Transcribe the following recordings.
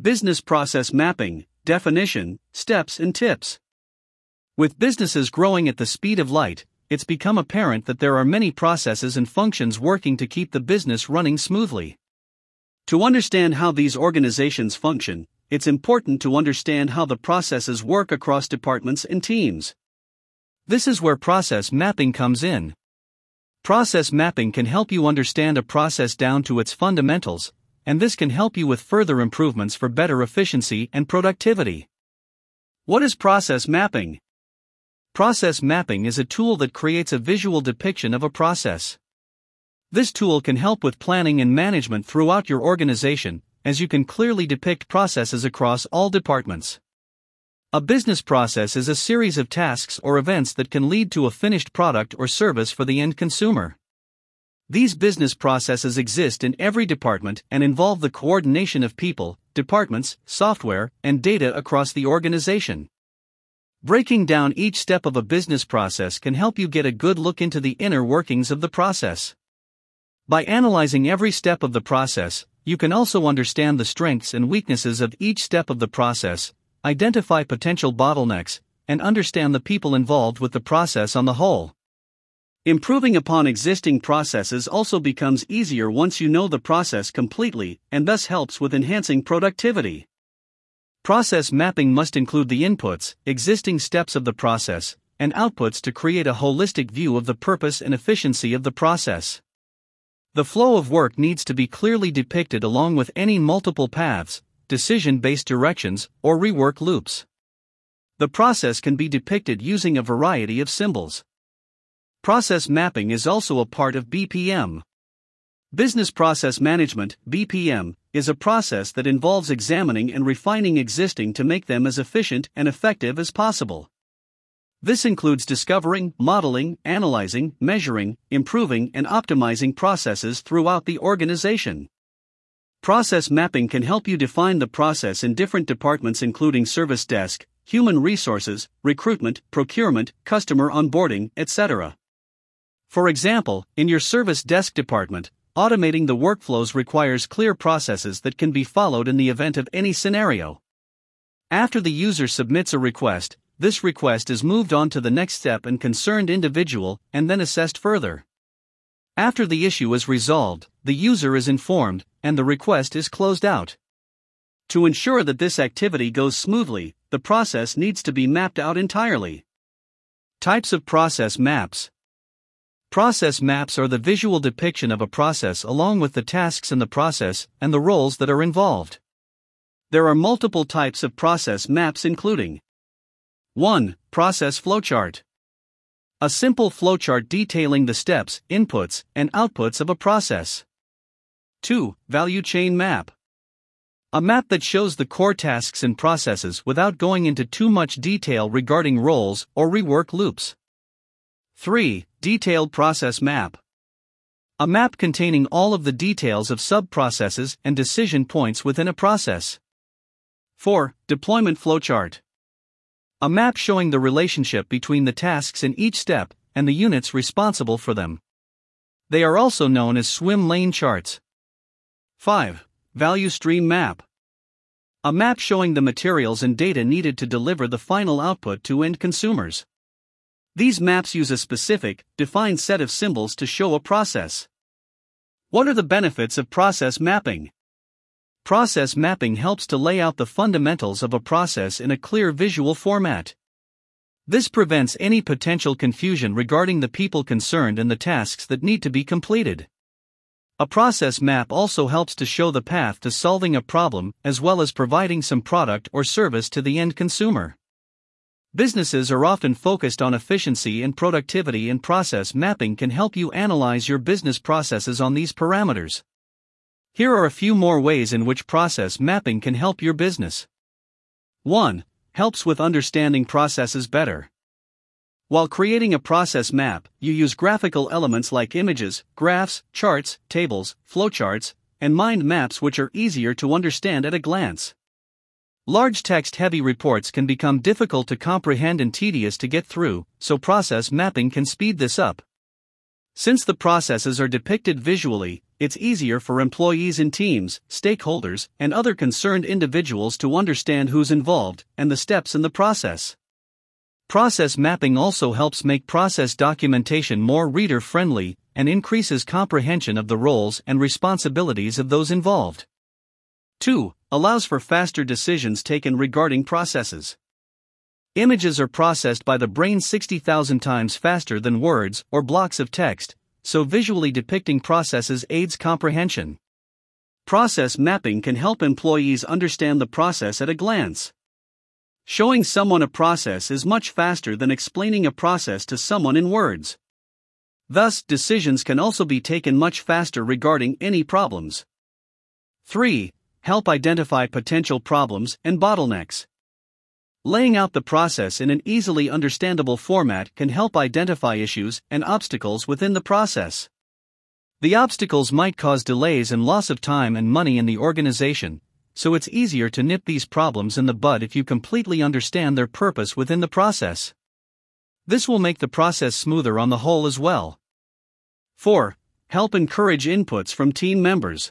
Business Process Mapping Definition, Steps, and Tips. With businesses growing at the speed of light, it's become apparent that there are many processes and functions working to keep the business running smoothly. To understand how these organizations function, it's important to understand how the processes work across departments and teams. This is where process mapping comes in. Process mapping can help you understand a process down to its fundamentals, and this can help you with further improvements for better efficiency and productivity. What is process mapping? Process mapping is a tool that creates a visual depiction of a process. This tool can help with planning and management throughout your organization, as you can clearly depict processes across all departments. A business process is a series of tasks or events that can lead to a finished product or service for the end consumer. These business processes exist in every department and involve the coordination of people, departments, software, and data across the organization. Breaking down each step of a business process can help you get a good look into the inner workings of the process. By analyzing every step of the process, you can also understand the strengths and weaknesses of each step of the process, identify potential bottlenecks, and understand the people involved with the process on the whole. Improving upon existing processes also becomes easier once you know the process completely and thus helps with enhancing productivity. Process mapping must include the inputs, existing steps of the process, and outputs to create a holistic view of the purpose and efficiency of the process. The flow of work needs to be clearly depicted along with any multiple paths, decision based directions, or rework loops. The process can be depicted using a variety of symbols. Process mapping is also a part of BPM. Business Process Management BPM, is a process that involves examining and refining existing to make them as efficient and effective as possible. This includes discovering, modeling, analyzing, measuring, improving, and optimizing processes throughout the organization. Process mapping can help you define the process in different departments, including service desk, human resources, recruitment, procurement, customer onboarding, etc. For example, in your service desk department, automating the workflows requires clear processes that can be followed in the event of any scenario. After the user submits a request, this request is moved on to the next step and concerned individual and then assessed further. After the issue is resolved, the user is informed and the request is closed out. To ensure that this activity goes smoothly, the process needs to be mapped out entirely. Types of process maps Process maps are the visual depiction of a process along with the tasks in the process and the roles that are involved. There are multiple types of process maps, including 1. Process flowchart. A simple flowchart detailing the steps, inputs, and outputs of a process. 2. Value chain map. A map that shows the core tasks and processes without going into too much detail regarding roles or rework loops. 3. Detailed Process Map. A map containing all of the details of sub-processes and decision points within a process. 4. Deployment Flowchart. A map showing the relationship between the tasks in each step and the units responsible for them. They are also known as swim lane charts. 5. Value Stream Map. A map showing the materials and data needed to deliver the final output to end consumers. These maps use a specific, defined set of symbols to show a process. What are the benefits of process mapping? Process mapping helps to lay out the fundamentals of a process in a clear visual format. This prevents any potential confusion regarding the people concerned and the tasks that need to be completed. A process map also helps to show the path to solving a problem as well as providing some product or service to the end consumer. Businesses are often focused on efficiency and productivity, and process mapping can help you analyze your business processes on these parameters. Here are a few more ways in which process mapping can help your business. 1. Helps with understanding processes better. While creating a process map, you use graphical elements like images, graphs, charts, tables, flowcharts, and mind maps which are easier to understand at a glance. Large text heavy reports can become difficult to comprehend and tedious to get through, so process mapping can speed this up. Since the processes are depicted visually, it's easier for employees and teams, stakeholders, and other concerned individuals to understand who's involved and the steps in the process. Process mapping also helps make process documentation more reader friendly and increases comprehension of the roles and responsibilities of those involved. 2. Allows for faster decisions taken regarding processes. Images are processed by the brain 60,000 times faster than words or blocks of text, so visually depicting processes aids comprehension. Process mapping can help employees understand the process at a glance. Showing someone a process is much faster than explaining a process to someone in words. Thus, decisions can also be taken much faster regarding any problems. 3. Help identify potential problems and bottlenecks. Laying out the process in an easily understandable format can help identify issues and obstacles within the process. The obstacles might cause delays and loss of time and money in the organization, so it's easier to nip these problems in the bud if you completely understand their purpose within the process. This will make the process smoother on the whole as well. 4. Help encourage inputs from team members.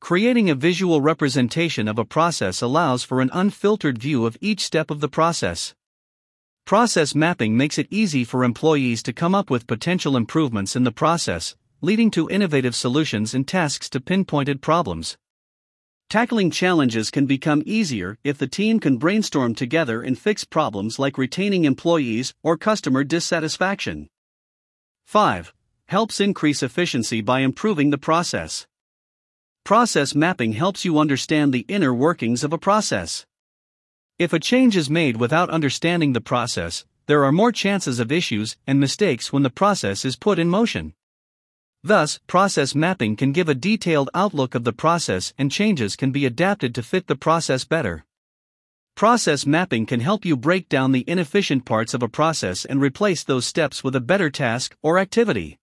Creating a visual representation of a process allows for an unfiltered view of each step of the process. Process mapping makes it easy for employees to come up with potential improvements in the process, leading to innovative solutions and tasks to pinpointed problems. Tackling challenges can become easier if the team can brainstorm together and fix problems like retaining employees or customer dissatisfaction. 5. Helps increase efficiency by improving the process. Process mapping helps you understand the inner workings of a process. If a change is made without understanding the process, there are more chances of issues and mistakes when the process is put in motion. Thus, process mapping can give a detailed outlook of the process and changes can be adapted to fit the process better. Process mapping can help you break down the inefficient parts of a process and replace those steps with a better task or activity.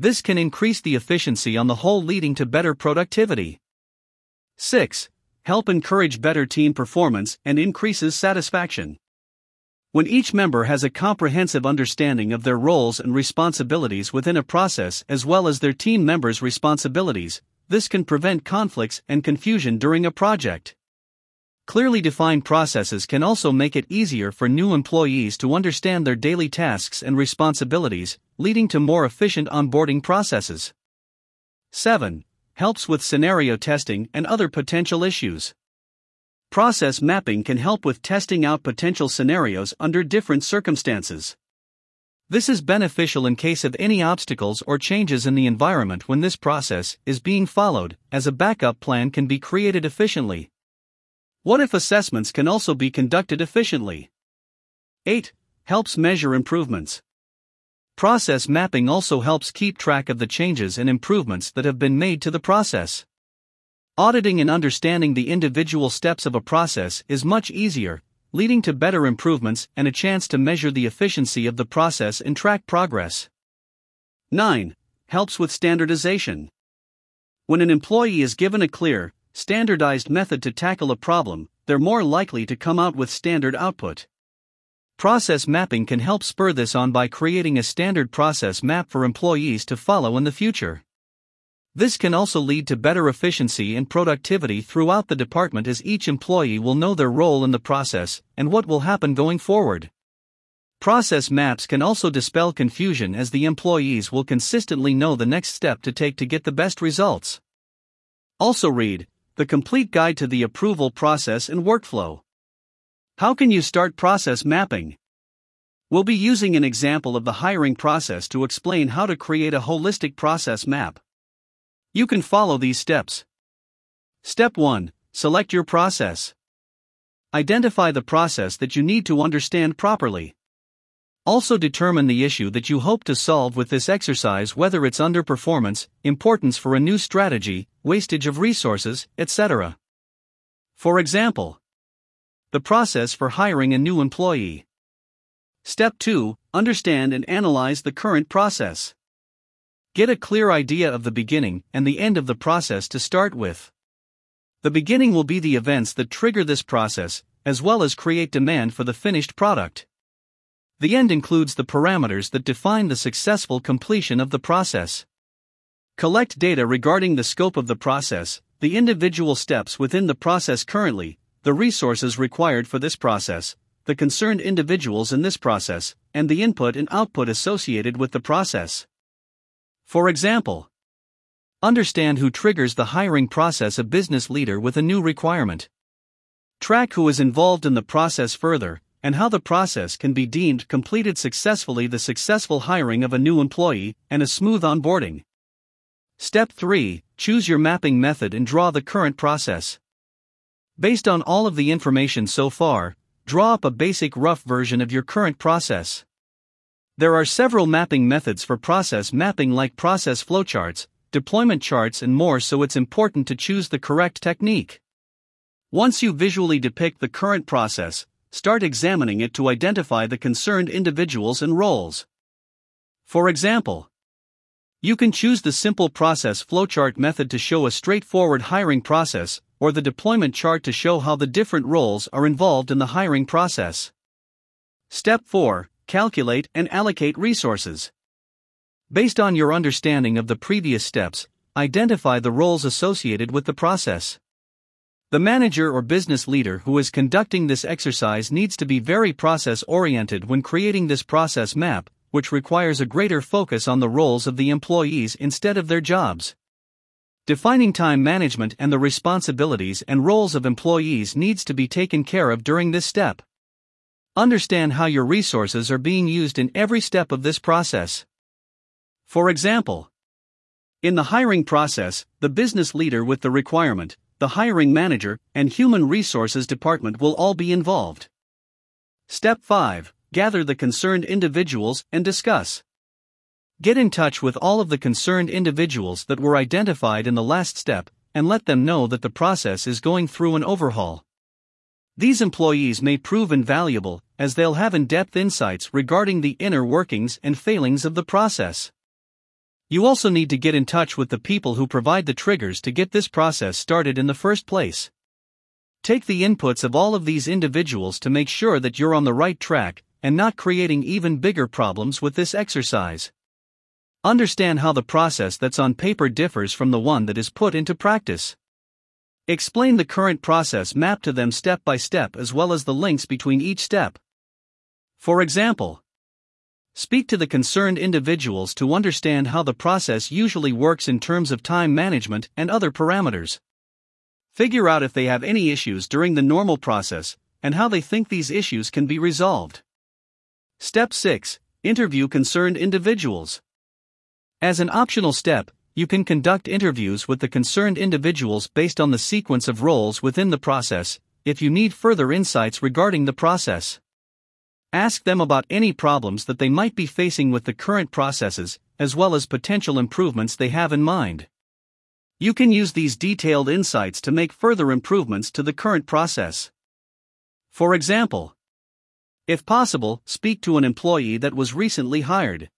This can increase the efficiency on the whole, leading to better productivity. 6. Help encourage better team performance and increases satisfaction. When each member has a comprehensive understanding of their roles and responsibilities within a process as well as their team members' responsibilities, this can prevent conflicts and confusion during a project. Clearly defined processes can also make it easier for new employees to understand their daily tasks and responsibilities, leading to more efficient onboarding processes. 7. Helps with scenario testing and other potential issues. Process mapping can help with testing out potential scenarios under different circumstances. This is beneficial in case of any obstacles or changes in the environment when this process is being followed, as a backup plan can be created efficiently. What if assessments can also be conducted efficiently? 8. Helps measure improvements. Process mapping also helps keep track of the changes and improvements that have been made to the process. Auditing and understanding the individual steps of a process is much easier, leading to better improvements and a chance to measure the efficiency of the process and track progress. 9. Helps with standardization. When an employee is given a clear, standardized method to tackle a problem, they're more likely to come out with standard output. Process mapping can help spur this on by creating a standard process map for employees to follow in the future. This can also lead to better efficiency and productivity throughout the department as each employee will know their role in the process and what will happen going forward. Process maps can also dispel confusion as the employees will consistently know the next step to take to get the best results. Also, read The Complete Guide to the Approval Process and Workflow. How can you start process mapping? We'll be using an example of the hiring process to explain how to create a holistic process map. You can follow these steps. Step 1 Select your process. Identify the process that you need to understand properly. Also, determine the issue that you hope to solve with this exercise, whether it's underperformance, importance for a new strategy, wastage of resources, etc. For example, the process for hiring a new employee. Step 2 Understand and analyze the current process. Get a clear idea of the beginning and the end of the process to start with. The beginning will be the events that trigger this process, as well as create demand for the finished product. The end includes the parameters that define the successful completion of the process. Collect data regarding the scope of the process, the individual steps within the process currently, the resources required for this process, the concerned individuals in this process, and the input and output associated with the process. For example, understand who triggers the hiring process a business leader with a new requirement. Track who is involved in the process further, and how the process can be deemed completed successfully the successful hiring of a new employee and a smooth onboarding. Step 3 Choose your mapping method and draw the current process. Based on all of the information so far, draw up a basic rough version of your current process. There are several mapping methods for process mapping, like process flowcharts, deployment charts, and more, so it's important to choose the correct technique. Once you visually depict the current process, start examining it to identify the concerned individuals and roles. For example, you can choose the simple process flowchart method to show a straightforward hiring process, or the deployment chart to show how the different roles are involved in the hiring process. Step 4 Calculate and allocate resources. Based on your understanding of the previous steps, identify the roles associated with the process. The manager or business leader who is conducting this exercise needs to be very process oriented when creating this process map which requires a greater focus on the roles of the employees instead of their jobs. Defining time management and the responsibilities and roles of employees needs to be taken care of during this step. Understand how your resources are being used in every step of this process. For example, in the hiring process, the business leader with the requirement, the hiring manager, and human resources department will all be involved. Step 5 gather the concerned individuals and discuss. Get in touch with all of the concerned individuals that were identified in the last step and let them know that the process is going through an overhaul. These employees may prove invaluable as they'll have in depth insights regarding the inner workings and failings of the process. You also need to get in touch with the people who provide the triggers to get this process started in the first place. Take the inputs of all of these individuals to make sure that you're on the right track and not creating even bigger problems with this exercise. Understand how the process that's on paper differs from the one that is put into practice. Explain the current process map to them step by step as well as the links between each step. For example, speak to the concerned individuals to understand how the process usually works in terms of time management and other parameters. Figure out if they have any issues during the normal process and how they think these issues can be resolved. Step 6 Interview concerned individuals. As an optional step, you can conduct interviews with the concerned individuals based on the sequence of roles within the process, if you need further insights regarding the process. Ask them about any problems that they might be facing with the current processes, as well as potential improvements they have in mind. You can use these detailed insights to make further improvements to the current process. For example, if possible, speak to an employee that was recently hired.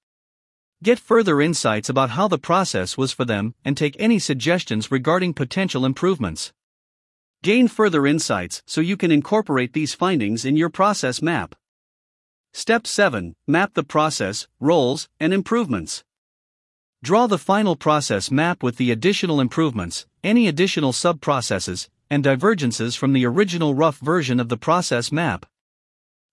Get further insights about how the process was for them and take any suggestions regarding potential improvements. Gain further insights so you can incorporate these findings in your process map. Step 7 Map the process, roles, and improvements. Draw the final process map with the additional improvements, any additional sub processes, and divergences from the original rough version of the process map.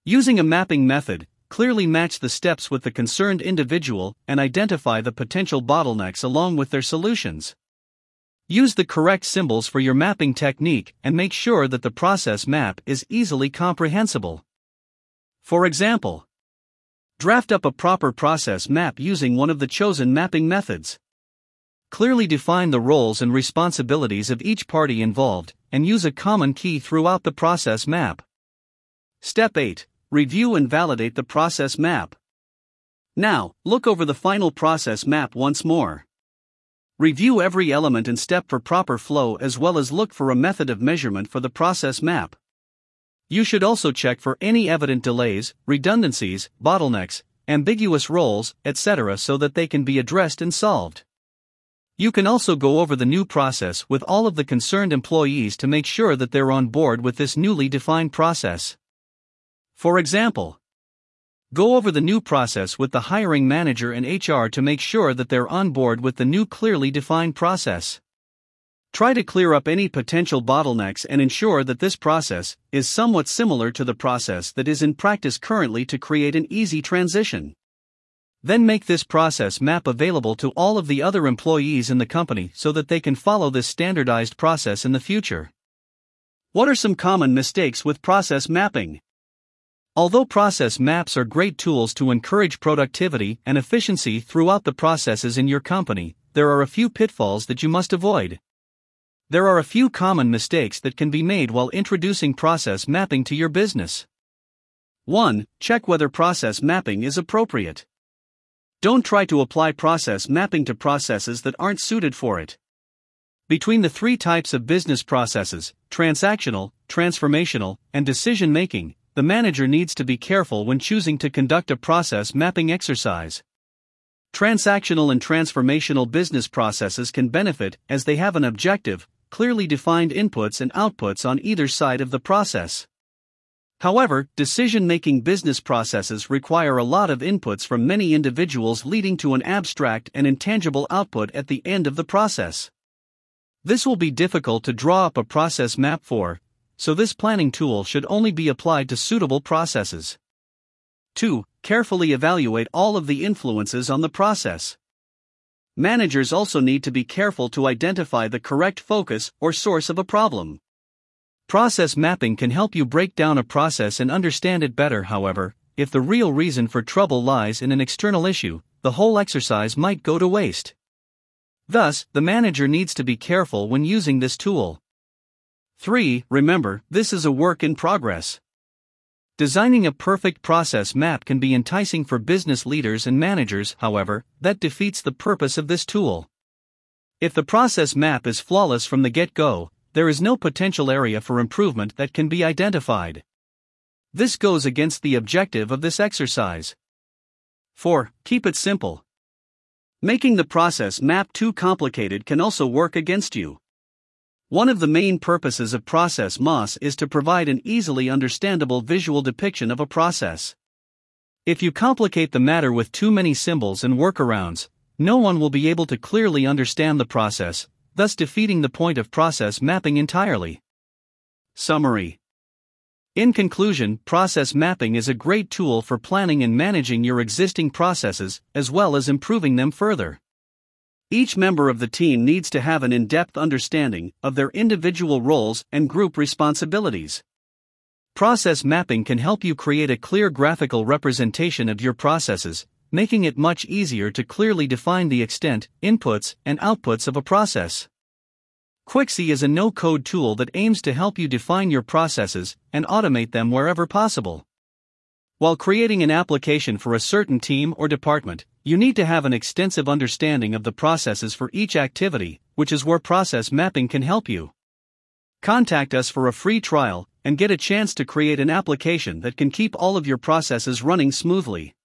Using a mapping method, clearly match the steps with the concerned individual and identify the potential bottlenecks along with their solutions. Use the correct symbols for your mapping technique and make sure that the process map is easily comprehensible. For example, draft up a proper process map using one of the chosen mapping methods. Clearly define the roles and responsibilities of each party involved, and use a common key throughout the process map. Step 8 Review and validate the process map. Now, look over the final process map once more. Review every element and step for proper flow as well as look for a method of measurement for the process map. You should also check for any evident delays, redundancies, bottlenecks, ambiguous roles, etc., so that they can be addressed and solved. You can also go over the new process with all of the concerned employees to make sure that they're on board with this newly defined process. For example, Go over the new process with the hiring manager and HR to make sure that they're on board with the new clearly defined process. Try to clear up any potential bottlenecks and ensure that this process is somewhat similar to the process that is in practice currently to create an easy transition. Then make this process map available to all of the other employees in the company so that they can follow this standardized process in the future. What are some common mistakes with process mapping? Although process maps are great tools to encourage productivity and efficiency throughout the processes in your company, there are a few pitfalls that you must avoid. There are a few common mistakes that can be made while introducing process mapping to your business. 1. Check whether process mapping is appropriate. Don't try to apply process mapping to processes that aren't suited for it. Between the three types of business processes transactional, transformational, and decision making the manager needs to be careful when choosing to conduct a process mapping exercise. Transactional and transformational business processes can benefit as they have an objective, clearly defined inputs and outputs on either side of the process. However, decision making business processes require a lot of inputs from many individuals, leading to an abstract and intangible output at the end of the process. This will be difficult to draw up a process map for, so this planning tool should only be applied to suitable processes. 2. Carefully evaluate all of the influences on the process. Managers also need to be careful to identify the correct focus or source of a problem. Process mapping can help you break down a process and understand it better, however, if the real reason for trouble lies in an external issue, the whole exercise might go to waste. Thus, the manager needs to be careful when using this tool. 3. Remember, this is a work in progress. Designing a perfect process map can be enticing for business leaders and managers, however, that defeats the purpose of this tool. If the process map is flawless from the get go, there is no potential area for improvement that can be identified. This goes against the objective of this exercise. 4. Keep it simple. Making the process map too complicated can also work against you. One of the main purposes of Process Maps is to provide an easily understandable visual depiction of a process. If you complicate the matter with too many symbols and workarounds, no one will be able to clearly understand the process, thus defeating the point of process mapping entirely. Summary In conclusion, process mapping is a great tool for planning and managing your existing processes, as well as improving them further. Each member of the team needs to have an in depth understanding of their individual roles and group responsibilities. Process mapping can help you create a clear graphical representation of your processes, making it much easier to clearly define the extent, inputs, and outputs of a process. Quixy is a no code tool that aims to help you define your processes and automate them wherever possible. While creating an application for a certain team or department, you need to have an extensive understanding of the processes for each activity, which is where process mapping can help you. Contact us for a free trial and get a chance to create an application that can keep all of your processes running smoothly.